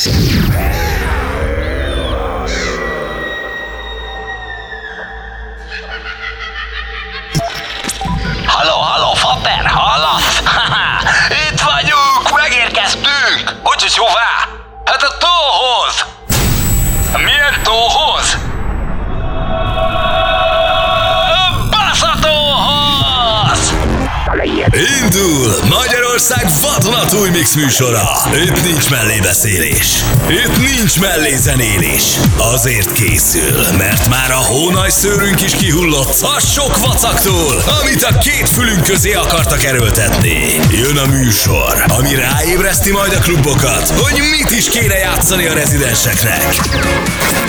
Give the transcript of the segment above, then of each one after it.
Halló, halló, Fater, hallasz? Itt vagyunk, megérkeztünk! Hogy hová? Hát a tóhoz! Milyen tóhoz? Magyarország vadonatúj mix műsora. Itt nincs mellébeszélés. Itt nincs mellézenélés. Azért készül, mert már a hónaj szőrünk is kihullott a sok vacaktól, amit a két fülünk közé akartak erőltetni. Jön a műsor, ami ráébreszti majd a klubokat, hogy mit is kéne játszani a rezidenseknek.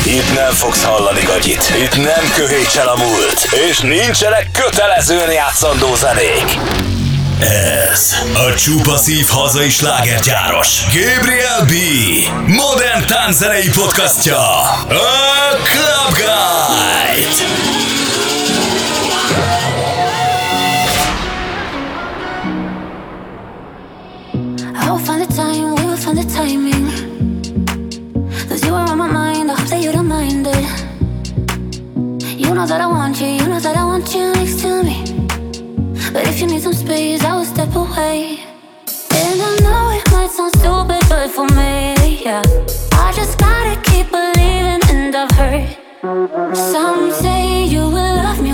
Itt nem fogsz hallani gagyit, itt nem köhétsel a múlt, és nincsenek kötelezően játszandó zenék. Ez a csupa szív hazai slágergyáros Gabriel B. Modern tánzenei podcastja A Club Guide. That I want you, you know that I want you next to me. But if you need some space, I will step away. And I know it might sound stupid, but for me, yeah. I just gotta keep believing, and I've heard some say you will love me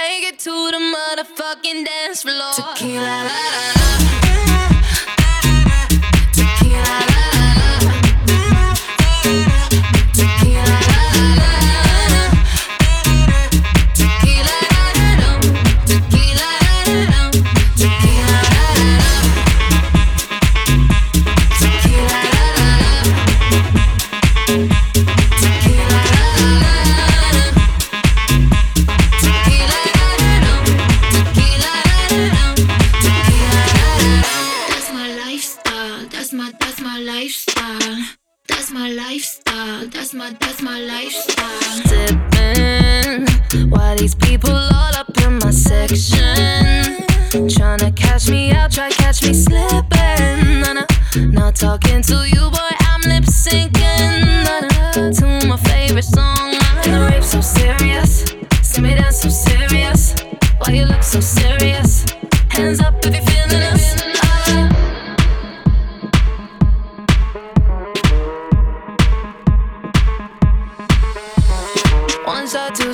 Take it to the motherfucking dance floor. Tequila, la, la, la. people all up in my section. Tryna catch me out, try catch me slipping. Nah, nah, not talking to you, boy, I'm lip syncing. Nah, nah, to my favorite song. And the rape so serious, see me dance so serious. Why you look so serious? Hands up if you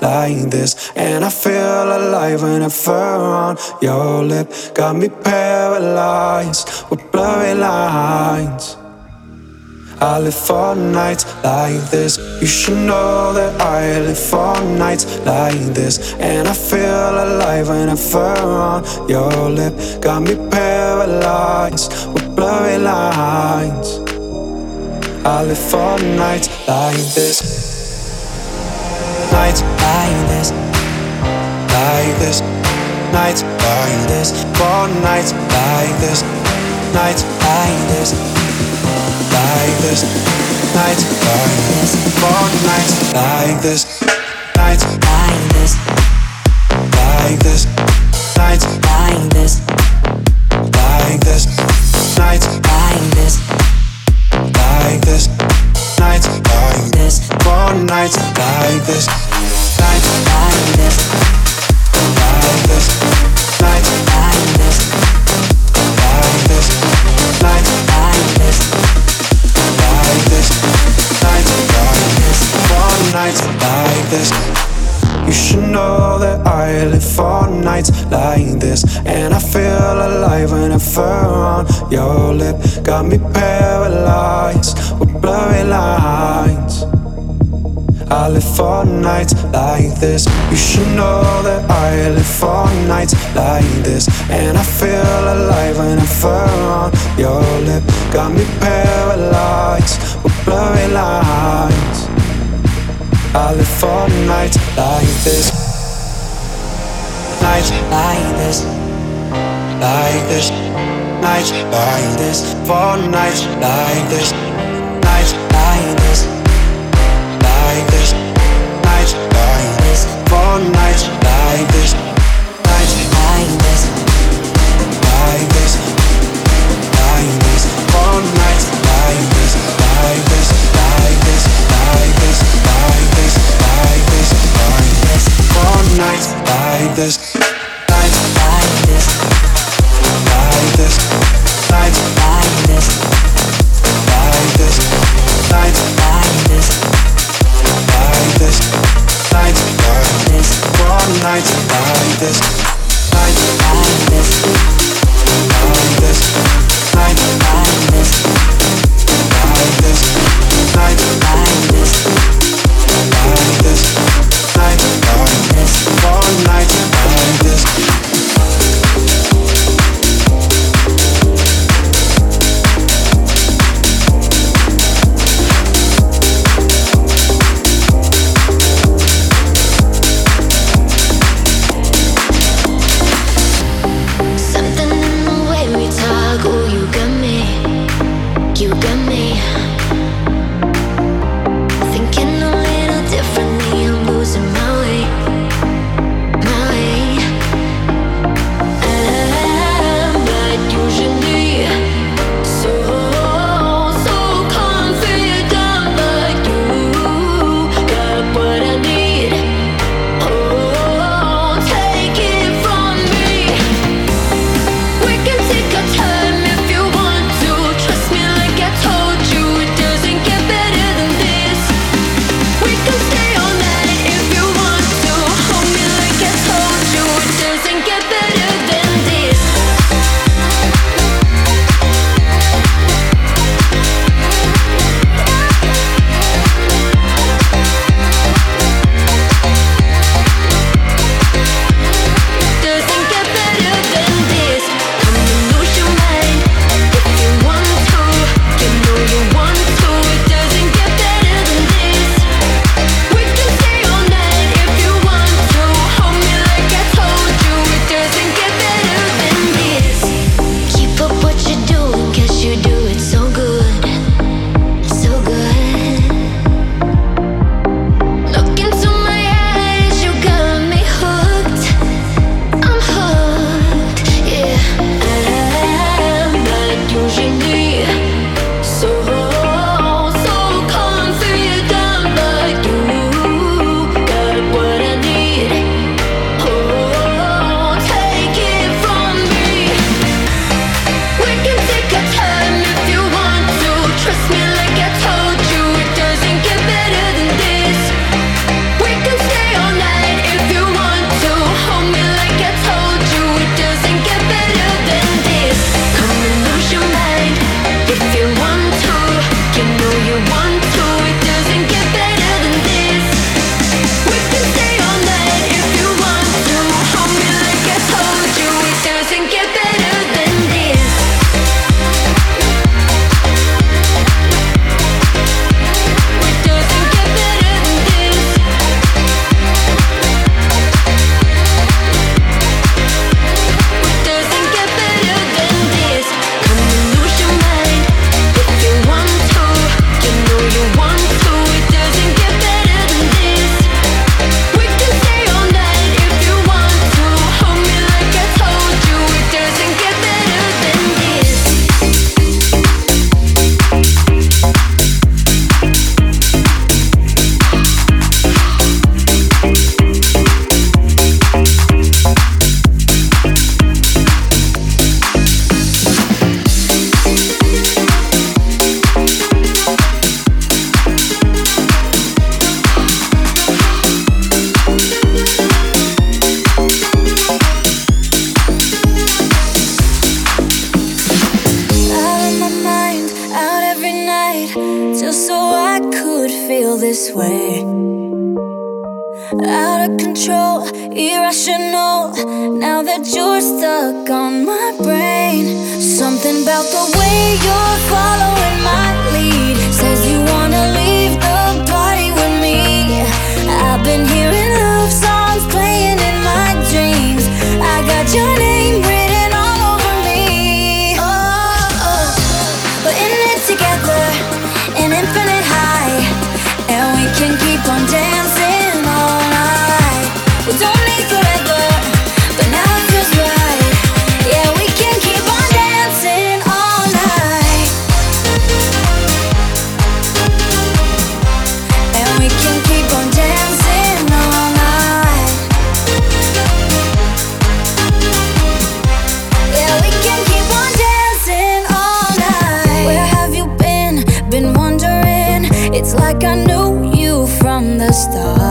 Like this. And I feel alive when I fur on your lip. Got me paralyzed with blurry lines. I live for nights like this. You should know that I live for nights like this. And I feel alive when I fur on your lip. Got me paralyzed with blurry lines. I live for nights like this. Nights like this, like this, nights like this, for nights like this, nights like this, like this, nights like this, for nights like this, nights like this, like this, nights like this nights Like this. Nights like this. Nights like this. Nights like this. Like this. Nights like this. One nights like this You should know that I live for nights like this. And I feel alive when I fur on your lip. Got me paralyzed with blurry lines. I live for nights like this. You should know that I live for nights like this. And I feel alive when I fur on your lip. Got me paralyzed with blurry lines. I live for nights like this. Nights like this. Like this. Nights like this. For nights like this. Nights like this for nights like this, nights like this, like this, like this, for nights like this, like this, like this, like this, like this, like this, like this, for nights like this, nights like this, like this, nights this. 早安。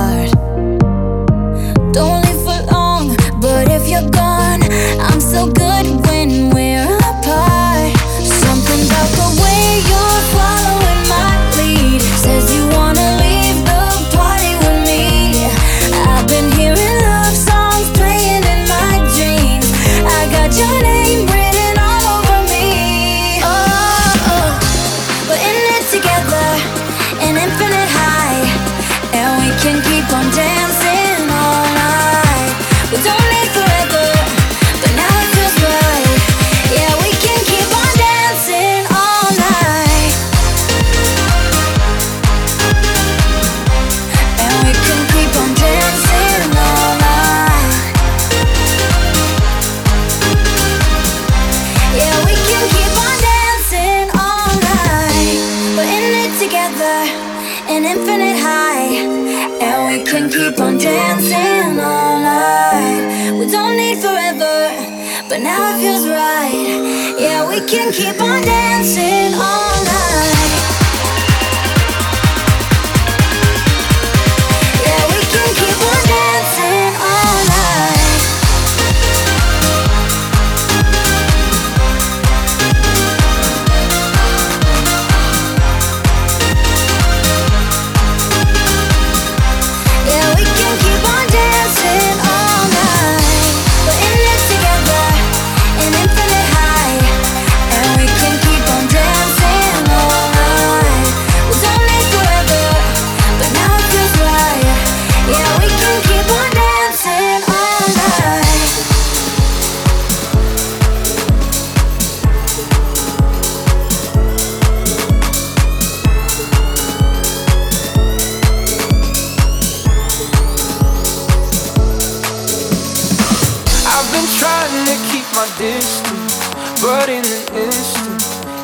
But in an instant,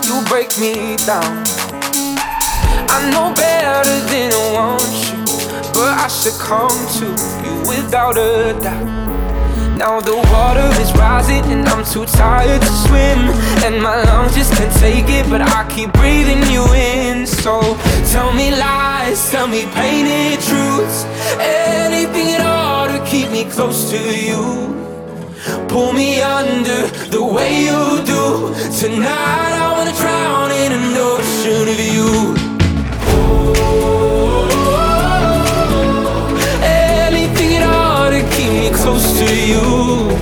you break me down. I know better than I want you, but I succumb to you without a doubt. Now the water is rising and I'm too tired to swim And my lungs just can't take it but I keep breathing you in So tell me lies, tell me painted truths Anything at all to keep me close to you Pull me under the way you do. Tonight I wanna drown in an ocean of you. Oh, Anything at all to keep me close to you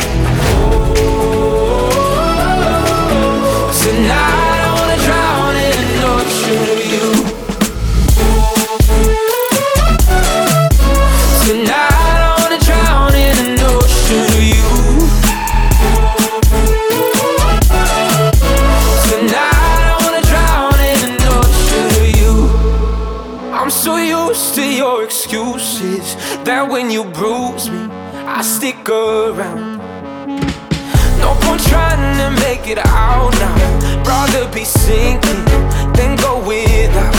when you bruise me, I stick around. No point trying to make it out now. Rather be sinking than go without.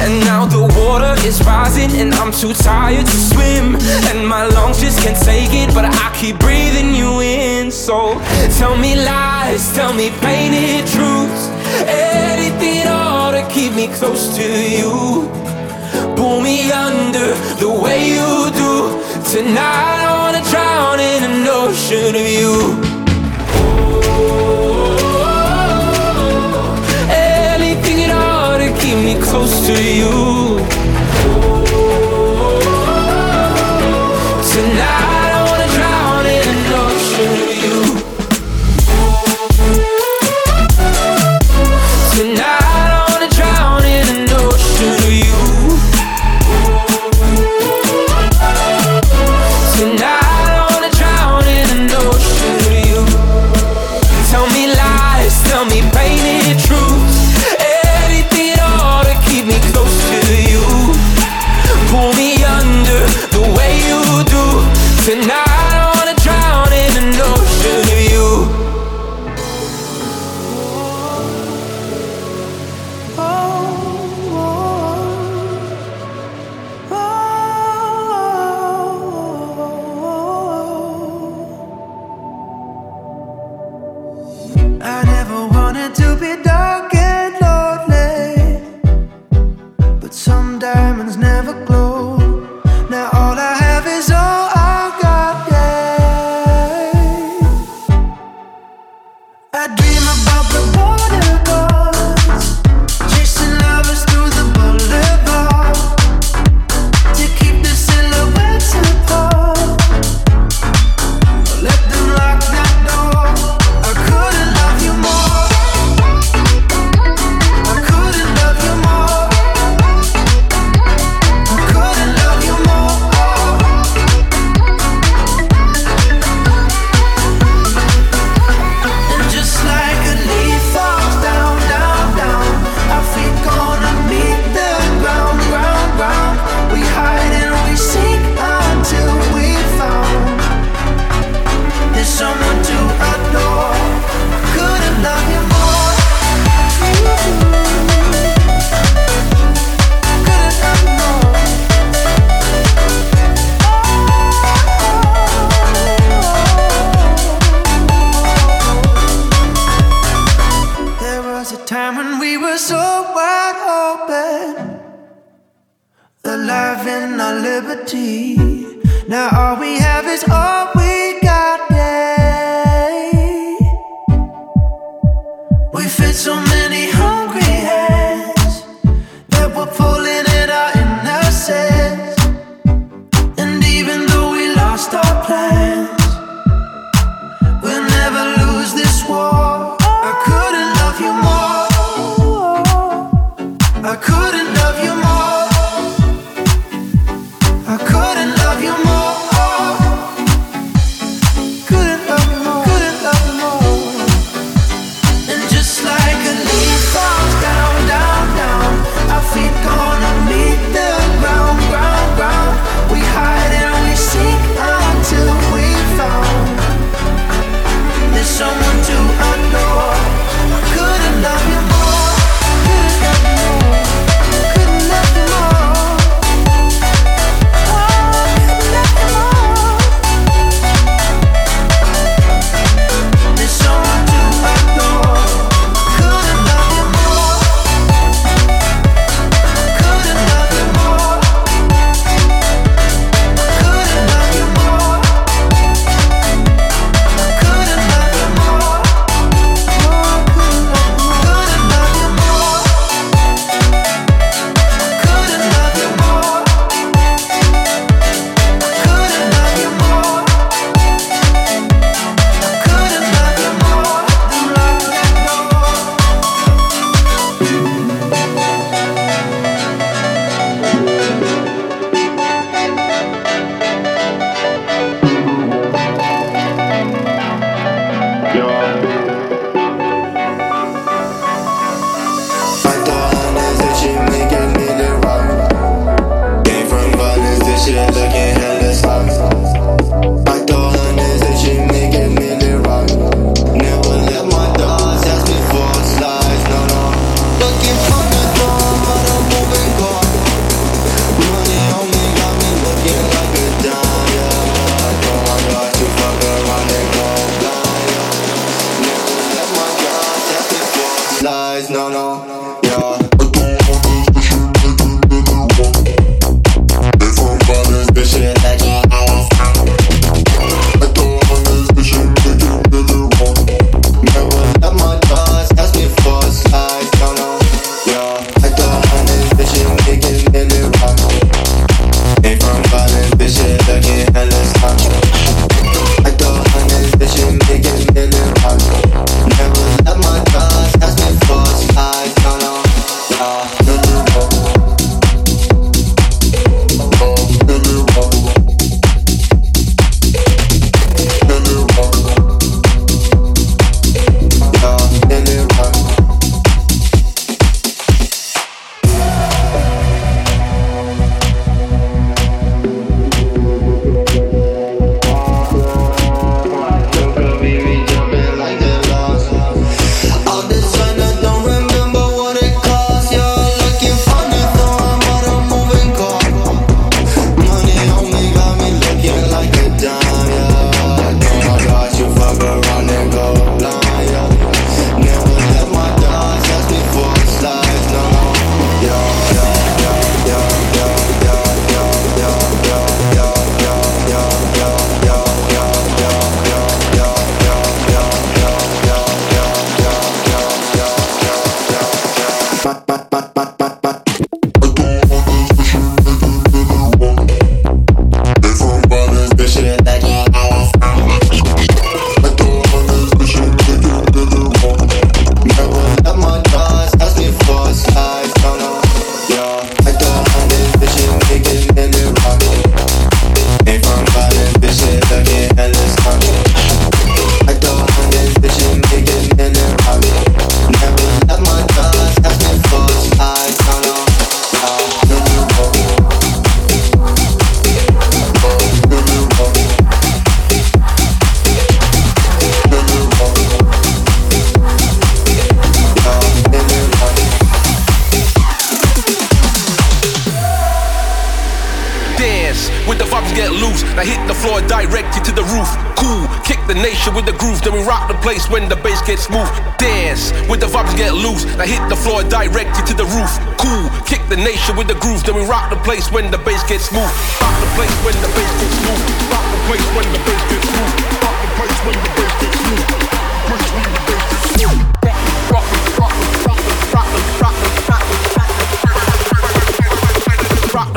And now the water is rising, and I'm too tired to swim. And my lungs just can't take it, but I keep breathing you in. So tell me lies, tell me painted truths. Anything all to keep me close to you. Pull me under the way you do. Tonight I wanna drown in an ocean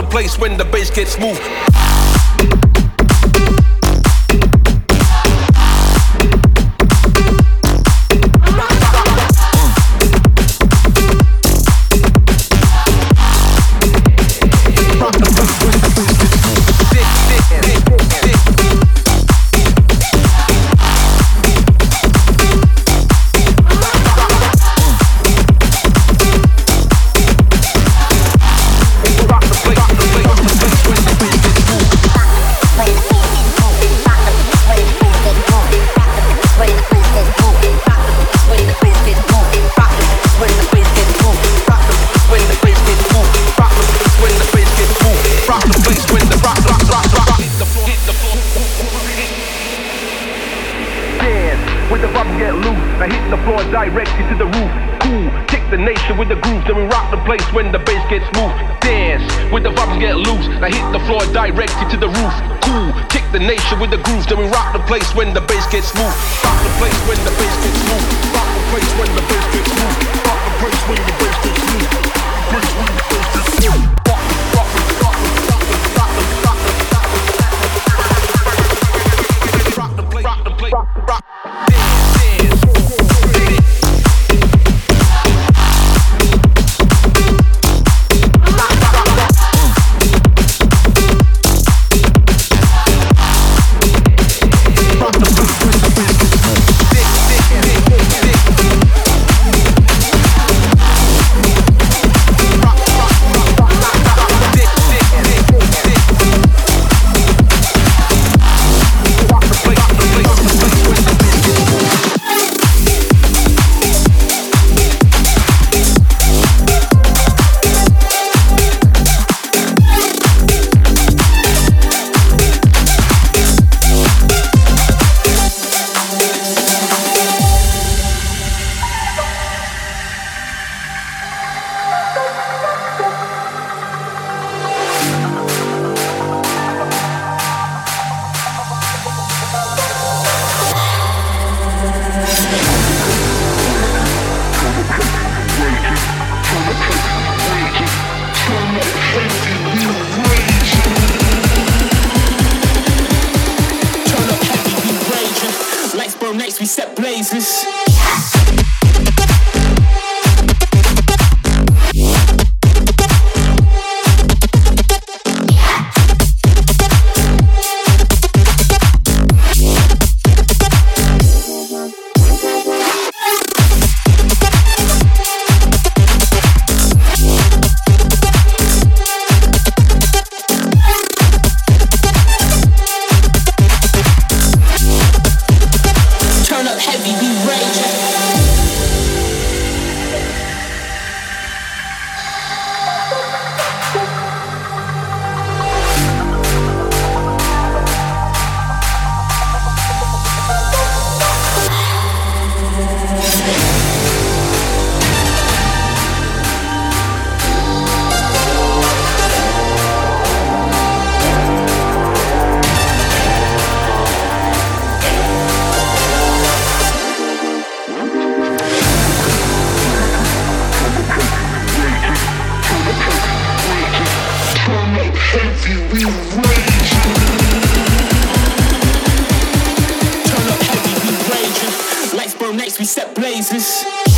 the place when the bass gets moved. the nation with the groove, then we rock the place when the bass gets smooth. Rock the place when the bass Next we set blazes.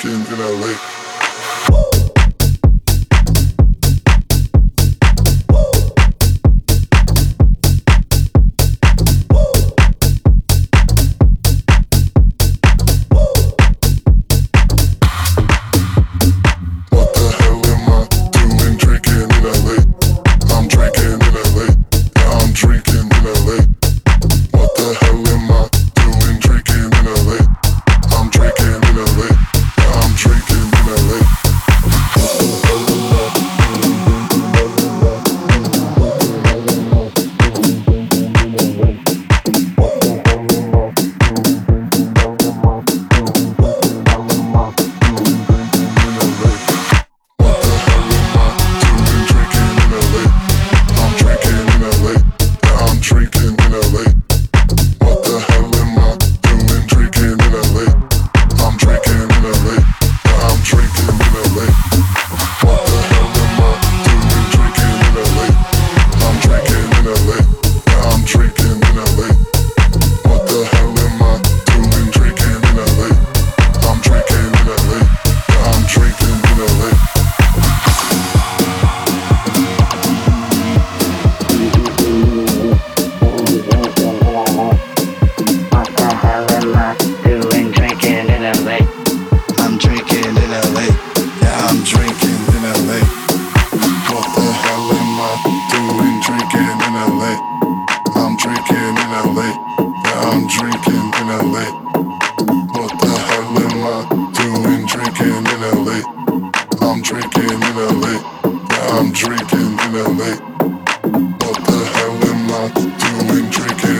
Drinking in LA. What the hell am I doing drinking?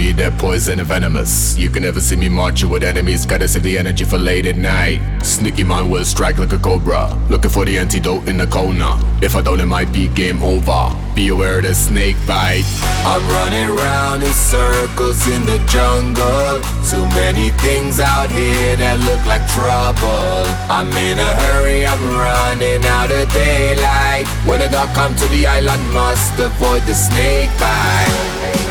Me, they're poison venomous. You can never see me marching with enemies. Gotta save the energy for late at night. Sneaky mind will strike like a cobra. Looking for the antidote in the corner. If I don't, it might be game over. Be aware of the snake bite. I'm running around in circles in the jungle. Too many things out here that look like trouble. I'm in a hurry, I'm running out of daylight. When the dark come to the island, must avoid the snake bite.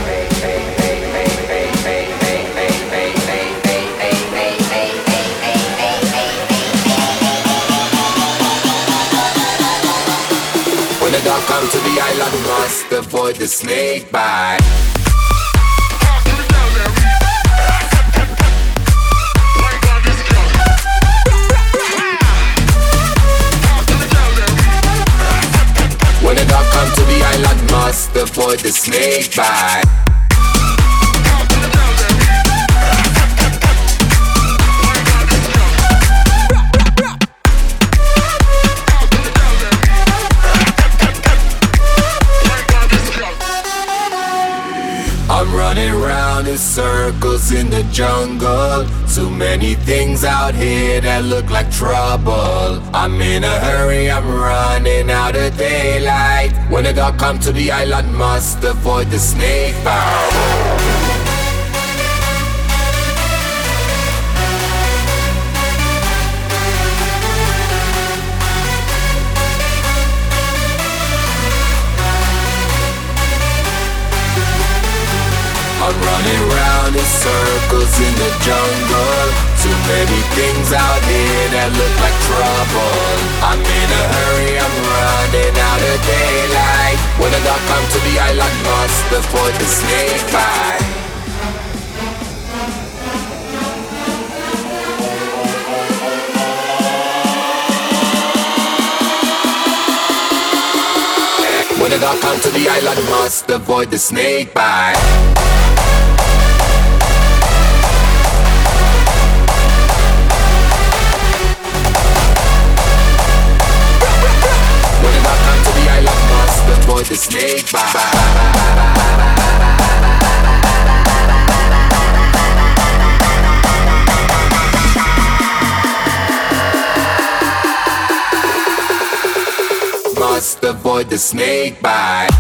The dark come to the island, must avoid the snake bite. When the dark come to the island, must avoid the snake bite. Circles in the jungle. Too many things out here that look like trouble. I'm in a hurry, I'm running out of daylight. When the dark come to the island, must avoid the snake. I'm running round in circles in the jungle. Too many things out here that look like trouble. I'm in a hurry, I'm running out of daylight. When the dark come to the island, must avoid the snake bite. When the dark come to the island, must avoid the snake bite. The snake bite. Must avoid the snake bite.